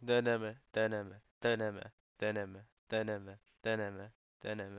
Deneme, deneme, deneme, deneme, deneme, deneme, deneme.